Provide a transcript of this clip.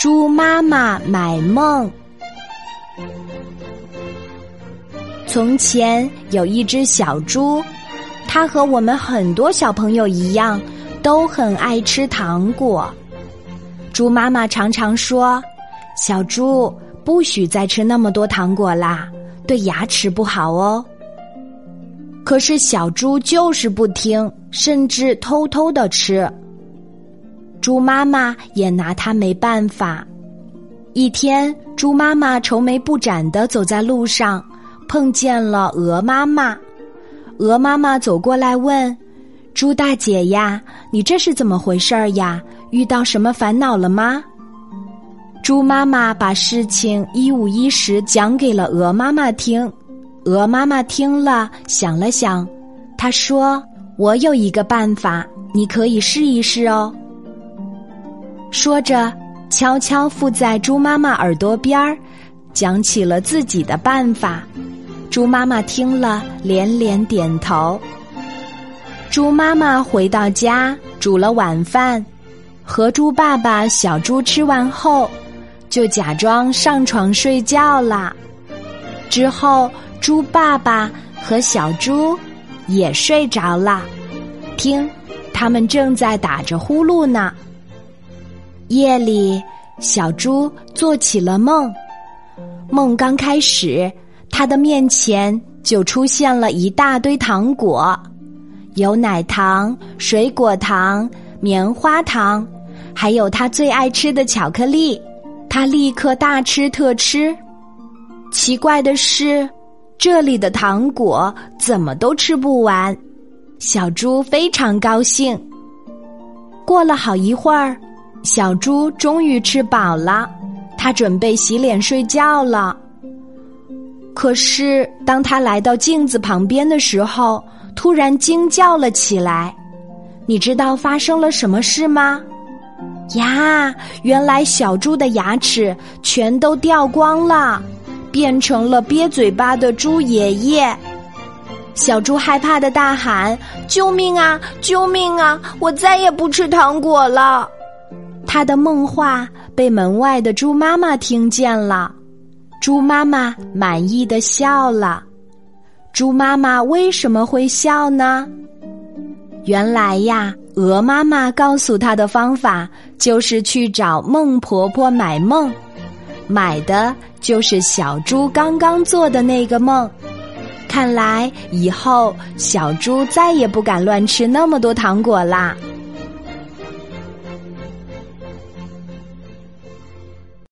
猪妈妈买梦。从前有一只小猪，它和我们很多小朋友一样，都很爱吃糖果。猪妈妈常常说：“小猪，不许再吃那么多糖果啦，对牙齿不好哦。”可是小猪就是不听，甚至偷偷的吃。猪妈妈也拿它没办法。一天，猪妈妈愁眉不展的走在路上，碰见了鹅妈妈。鹅妈妈走过来问：“猪大姐呀，你这是怎么回事儿呀？遇到什么烦恼了吗？”猪妈妈把事情一五一十讲给了鹅妈妈听。鹅妈妈听了，想了想，她说：“我有一个办法，你可以试一试哦。”说着，悄悄附在猪妈妈耳朵边儿，讲起了自己的办法。猪妈妈听了，连连点头。猪妈妈回到家，煮了晚饭，和猪爸爸、小猪吃完后，就假装上床睡觉啦。之后，猪爸爸和小猪也睡着了。听，他们正在打着呼噜呢。夜里，小猪做起了梦。梦刚开始，他的面前就出现了一大堆糖果，有奶糖、水果糖、棉花糖，还有他最爱吃的巧克力。他立刻大吃特吃。奇怪的是，这里的糖果怎么都吃不完。小猪非常高兴。过了好一会儿。小猪终于吃饱了，它准备洗脸睡觉了。可是，当他来到镜子旁边的时候，突然惊叫了起来。你知道发生了什么事吗？呀，原来小猪的牙齿全都掉光了，变成了憋嘴巴的猪爷爷。小猪害怕的大喊：“救命啊！救命啊！我再也不吃糖果了。”他的梦话被门外的猪妈妈听见了，猪妈妈满意的笑了。猪妈妈为什么会笑呢？原来呀，鹅妈妈告诉他的方法就是去找孟婆婆买梦，买的就是小猪刚刚做的那个梦。看来以后小猪再也不敢乱吃那么多糖果啦。